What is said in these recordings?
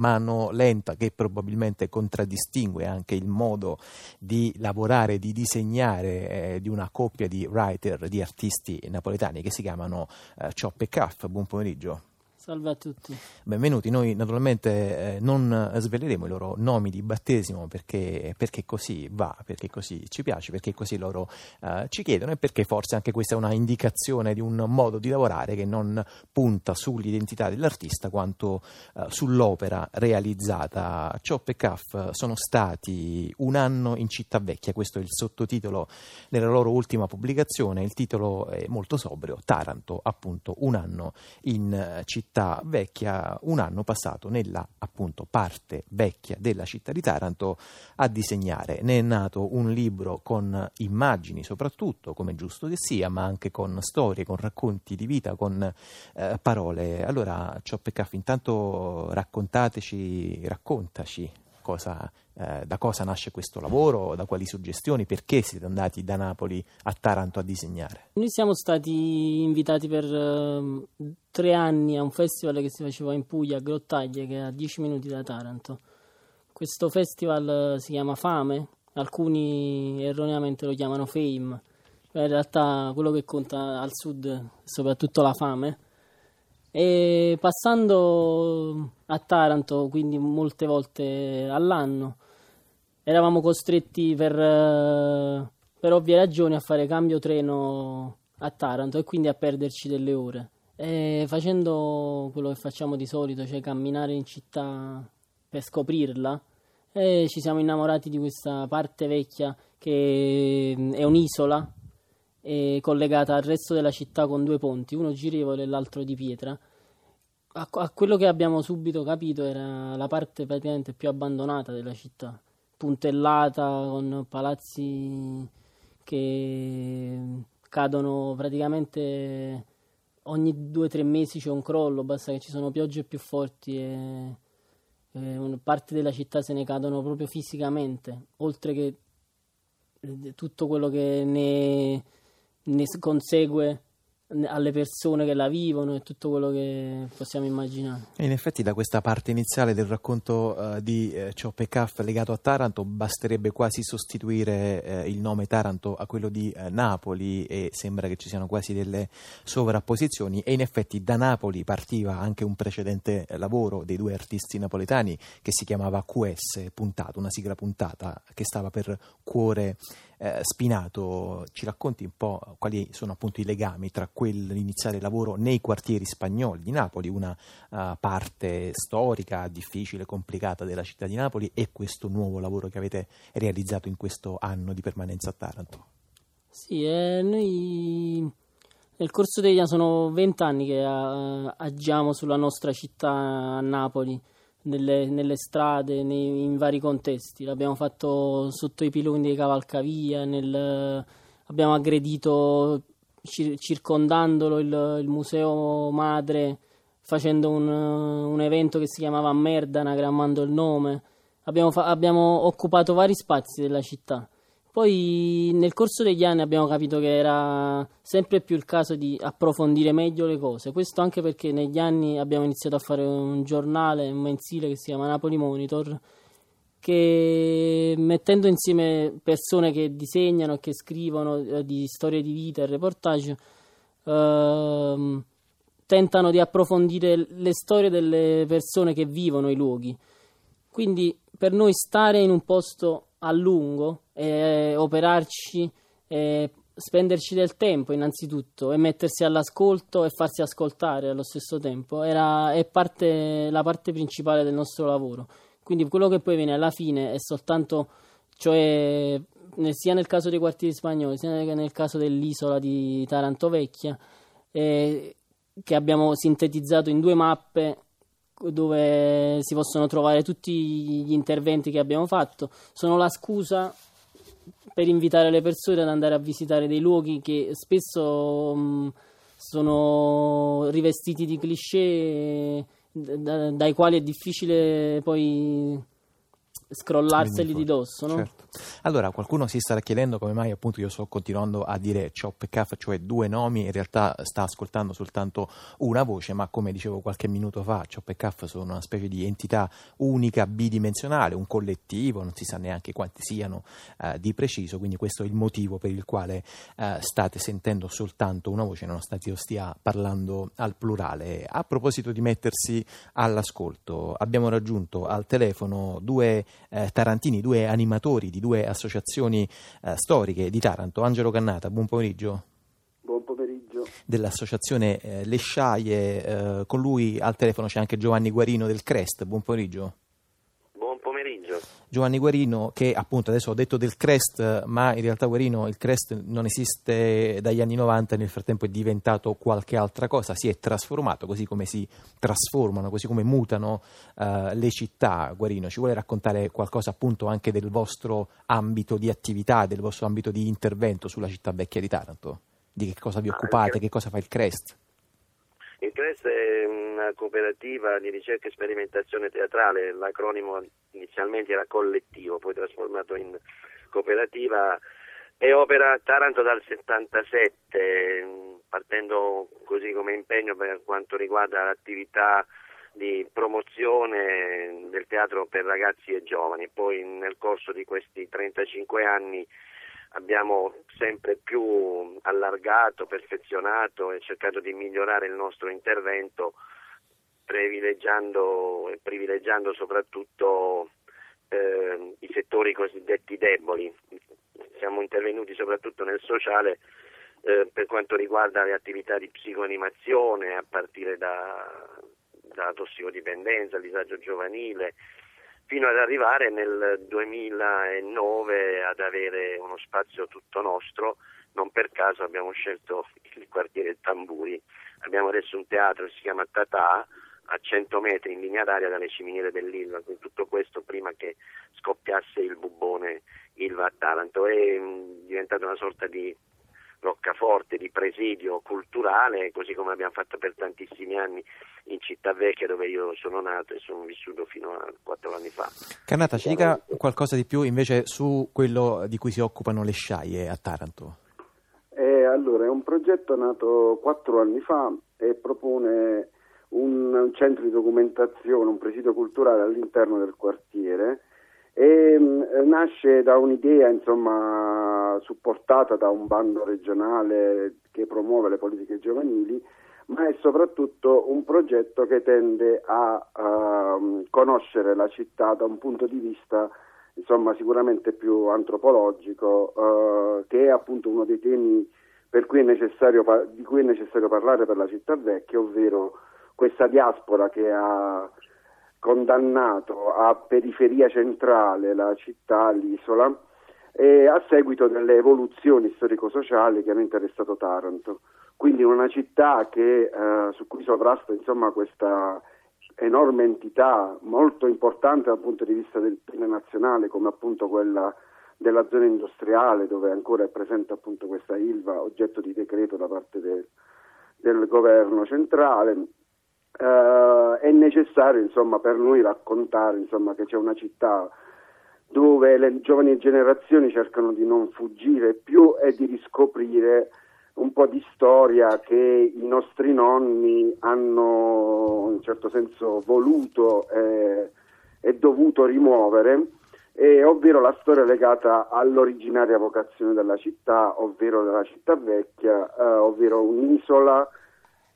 mano lenta che probabilmente contraddistingue anche il modo di lavorare, di disegnare eh, di una coppia di writer, di artisti napoletani che si chiamano eh, Ciop e Caff. Buon pomeriggio. Salve a tutti. Benvenuti. Noi naturalmente eh, non sveleremo i loro nomi di battesimo perché, perché, così va, perché così ci piace, perché così loro eh, ci chiedono e perché forse anche questa è una indicazione di un modo di lavorare che non punta sull'identità dell'artista quanto eh, sull'opera realizzata. Chop e Caff sono stati un anno in città vecchia, questo è il sottotitolo della loro ultima pubblicazione, il titolo è molto sobrio, Taranto appunto un anno in eh, città città vecchia, un anno passato nella appunto parte vecchia della città di Taranto a disegnare. Ne è nato un libro con immagini soprattutto, come giusto che sia, ma anche con storie, con racconti di vita, con eh, parole. Allora, Ciop e intanto raccontateci, raccontaci cosa, eh, da cosa nasce questo lavoro, da quali suggestioni, perché siete andati da Napoli a Taranto a disegnare? Noi siamo stati invitati per uh, tre anni a un festival che si faceva in Puglia, a Grottaglie, che è a dieci minuti da Taranto. Questo festival si chiama Fame, alcuni erroneamente lo chiamano Fame, in realtà quello che conta al sud è soprattutto la fame e passando a Taranto, quindi molte volte all'anno, eravamo costretti per, per ovvie ragioni a fare cambio treno a Taranto e quindi a perderci delle ore. E facendo quello che facciamo di solito, cioè camminare in città per scoprirla, e ci siamo innamorati di questa parte vecchia che è un'isola collegata al resto della città con due ponti, uno girevole e l'altro di pietra. A, a, quello che abbiamo subito capito era la parte praticamente più abbandonata della città, puntellata con palazzi che cadono praticamente ogni due o tre mesi c'è un crollo, basta che ci sono piogge più forti e, e parte della città se ne cadono proprio fisicamente, oltre che eh, tutto quello che ne ne consegue alle persone che la vivono e tutto quello che possiamo immaginare. In effetti da questa parte iniziale del racconto uh, di uh, Ciop e Caff legato a Taranto basterebbe quasi sostituire uh, il nome Taranto a quello di uh, Napoli e sembra che ci siano quasi delle sovrapposizioni e in effetti da Napoli partiva anche un precedente lavoro dei due artisti napoletani che si chiamava QS puntata, una sigla puntata che stava per cuore eh, Spinato, ci racconti un po' quali sono appunto i legami tra quell'iniziare lavoro nei quartieri spagnoli di Napoli, una uh, parte storica, difficile, complicata della città di Napoli, e questo nuovo lavoro che avete realizzato in questo anno di permanenza a Taranto? Sì, eh, noi nel corso degli anni sono vent'anni che uh, agiamo sulla nostra città a Napoli nelle, nelle strade, nei, in vari contesti. L'abbiamo fatto sotto i piloni dei cavalcavia, nel, abbiamo aggredito cir- circondandolo il, il, museo madre facendo un, un, evento che si chiamava Merda, anagrammando il nome. Abbiamo, fa- abbiamo occupato vari spazi della città. Poi nel corso degli anni abbiamo capito che era sempre più il caso di approfondire meglio le cose, questo anche perché negli anni abbiamo iniziato a fare un giornale, un mensile che si chiama Napoli Monitor, che mettendo insieme persone che disegnano che scrivono eh, di storie di vita e reportage, eh, tentano di approfondire le storie delle persone che vivono i luoghi. Quindi per noi stare in un posto a lungo, e operarci, e spenderci del tempo innanzitutto e mettersi all'ascolto e farsi ascoltare allo stesso tempo era, è parte, la parte principale del nostro lavoro. Quindi quello che poi viene alla fine è soltanto, cioè sia nel caso dei quartieri spagnoli sia nel caso dell'isola di Taranto Vecchia, eh, che abbiamo sintetizzato in due mappe dove si possono trovare tutti gli interventi che abbiamo fatto, sono la scusa per invitare le persone ad andare a visitare dei luoghi che spesso mh, sono rivestiti di cliché da, dai quali è difficile poi scrollarseli di dosso. No? Certo. Allora, qualcuno si starà chiedendo come mai appunto io sto continuando a dire Chop e Caff, cioè due nomi, in realtà sta ascoltando soltanto una voce, ma come dicevo qualche minuto fa, Chop e Caff sono una specie di entità unica, bidimensionale, un collettivo, non si sa neanche quanti siano eh, di preciso, quindi questo è il motivo per il quale eh, state sentendo soltanto una voce, nonostante io stia parlando al plurale. A proposito di mettersi all'ascolto, abbiamo raggiunto al telefono due eh, tarantini, due animatori di due associazioni eh, storiche di Taranto. Angelo Cannata, buon pomeriggio. Buon pomeriggio. Dell'associazione eh, Le Sciaie, eh, con lui al telefono c'è anche Giovanni Guarino del Crest, buon pomeriggio. Giovanni Guarino che appunto adesso ho detto del Crest ma in realtà Guarino il Crest non esiste dagli anni 90 nel frattempo è diventato qualche altra cosa si è trasformato così come si trasformano così come mutano uh, le città. Guarino ci vuole raccontare qualcosa appunto anche del vostro ambito di attività del vostro ambito di intervento sulla città vecchia di Taranto? Di che cosa vi occupate che cosa fa il Crest il CRES è una cooperativa di ricerca e sperimentazione teatrale, l'acronimo inizialmente era collettivo, poi trasformato in cooperativa e opera a Taranto dal 77, partendo così come impegno per quanto riguarda l'attività di promozione del teatro per ragazzi e giovani. Poi nel corso di questi 35 anni abbiamo sempre più allargato, perfezionato e cercato di migliorare il nostro intervento privilegiando, privilegiando soprattutto eh, i settori cosiddetti deboli. Siamo intervenuti soprattutto nel sociale eh, per quanto riguarda le attività di psicoanimazione a partire da, dalla tossicodipendenza, disagio giovanile, fino ad arrivare nel 2009 ad avere uno spazio tutto nostro. Non per caso abbiamo scelto il quartiere Tamburi. Abbiamo adesso un teatro che si chiama Tatà a 100 metri in linea d'aria dalle ciminiere dell'Ilva, quindi tutto questo prima che scoppiasse il bubone Ilva a Taranto. È mm, diventata una sorta di roccaforte, di presidio culturale, così come abbiamo fatto per tantissimi anni in Città Vecchia dove io sono nato e sono vissuto fino a quattro anni fa. Cannata, ci dica qualcosa di più invece su quello di cui si occupano le sciaie a Taranto. Eh, allora, è un progetto nato quattro anni fa e propone un, un centro di documentazione, un presidio culturale all'interno del quartiere e mm, nasce da un'idea insomma, supportata da un bando regionale che promuove le politiche giovanili, ma è soprattutto un progetto che tende a, a mm, conoscere la città da un punto di vista insomma, sicuramente più antropologico, uh, che è appunto uno dei temi cui di cui è necessario parlare per la città vecchia, ovvero questa diaspora che ha condannato a periferia centrale la città, l'isola, e a seguito delle evoluzioni storico-sociali che hanno interessato Taranto. Quindi una città che, eh, su cui sovrasta insomma, questa enorme entità molto importante dal punto di vista del PIL nazionale come appunto quella della zona industriale dove ancora è presente appunto questa ILVA oggetto di decreto da parte del, del governo centrale Uh, è necessario insomma, per noi raccontare insomma, che c'è una città dove le giovani generazioni cercano di non fuggire più e di riscoprire un po' di storia che i nostri nonni hanno in un certo senso voluto e, e dovuto rimuovere, e, ovvero la storia legata all'originaria vocazione della città, ovvero della città vecchia, eh, ovvero un'isola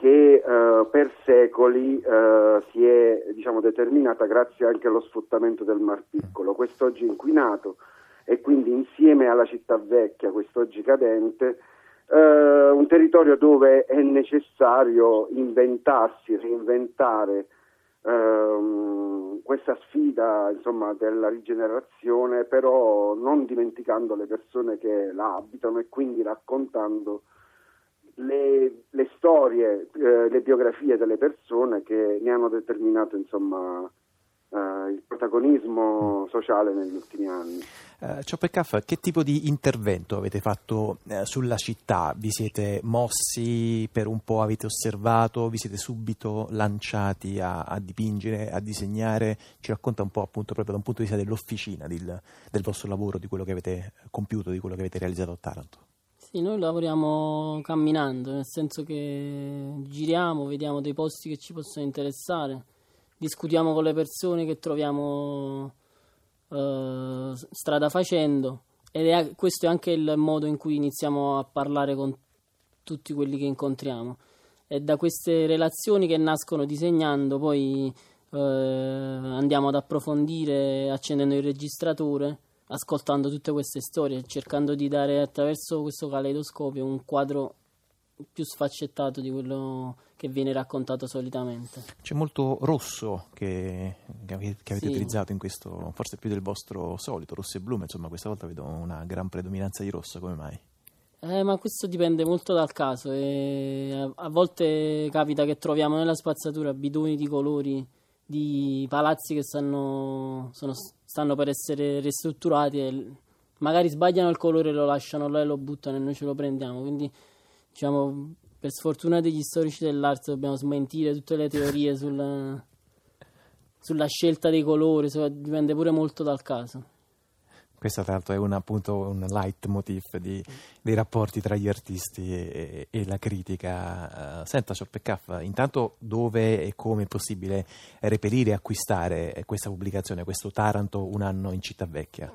che eh, per secoli eh, si è diciamo, determinata grazie anche allo sfruttamento del Mar Piccolo, quest'oggi inquinato e quindi insieme alla città vecchia, quest'oggi cadente, eh, un territorio dove è necessario inventarsi, reinventare ehm, questa sfida insomma, della rigenerazione, però non dimenticando le persone che la abitano e quindi raccontando le, le storie, eh, le biografie delle persone che ne hanno determinato insomma, eh, il protagonismo sociale negli ultimi anni. Uh, Cioppecaff, che tipo di intervento avete fatto uh, sulla città? Vi siete mossi per un po', avete osservato, vi siete subito lanciati a, a dipingere, a disegnare? Ci racconta un po' appunto proprio da un punto di vista dell'officina, del, del vostro lavoro, di quello che avete compiuto, di quello che avete realizzato a Taranto. Sì, noi lavoriamo camminando, nel senso che giriamo, vediamo dei posti che ci possono interessare, discutiamo con le persone che troviamo eh, strada facendo ed è, questo è anche il modo in cui iniziamo a parlare con tutti quelli che incontriamo. È da queste relazioni che nascono disegnando, poi eh, andiamo ad approfondire accendendo il registratore ascoltando tutte queste storie, cercando di dare attraverso questo caleidoscopio un quadro più sfaccettato di quello che viene raccontato solitamente. C'è molto rosso che, che avete, sì. utilizzato in questo, forse più del vostro solito, rosso e blu, ma insomma questa volta vedo una gran predominanza di rosso, come mai? Eh, ma questo dipende molto dal caso e a, a volte capita che troviamo nella spazzatura bidoni di colori di palazzi che stanno, sono, stanno per essere ristrutturati e magari sbagliano il colore, e lo lasciano là e lo buttano e noi ce lo prendiamo. Quindi, diciamo, per sfortuna degli storici dell'arte dobbiamo smentire tutte le teorie sulla, sulla scelta dei colori, dipende pure molto dal caso. Questo tra l'altro è un, appunto un leitmotiv di, dei rapporti tra gli artisti e, e la critica. Uh, senta, Ciorpeccaff, intanto dove e come è possibile reperire e acquistare questa pubblicazione, questo Taranto un anno in città vecchia?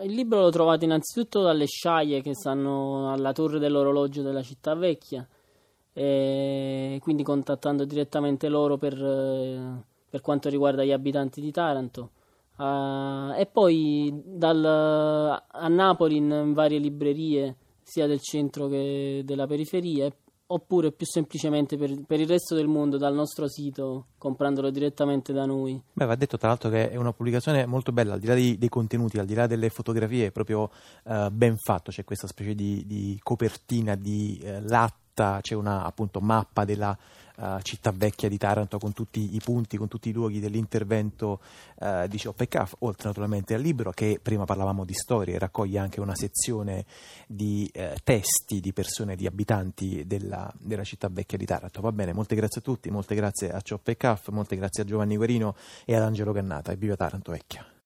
Il libro lo trovate innanzitutto dalle sciaie che stanno alla torre dell'orologio della città vecchia, quindi contattando direttamente loro per, per quanto riguarda gli abitanti di Taranto. Uh, e poi dal, a Napoli in, varie librerie sia del centro che della periferia oppure più semplicemente per, per, il resto del mondo dal nostro sito comprandolo direttamente da noi. Beh, va detto tra l'altro che è una pubblicazione molto bella, al di là dei, dei contenuti, al di là delle fotografie, è proprio uh, ben fatto, c'è questa specie di, di copertina di uh, latta, c'è una appunto mappa della uh, città vecchia di Taranto con tutti i punti, con tutti i luoghi dell'intervento uh, di Cioppecaff, oltre naturalmente al libro che prima parlavamo di storie, raccoglie anche una sezione di uh, testi di persone, di abitanti della, della, città vecchia di Taranto. Va bene, molte grazie a tutti, molte grazie a Cioppecaff, molte grazie a Giovanni Guerino e ad Angelo Cannata e viva Taranto vecchia.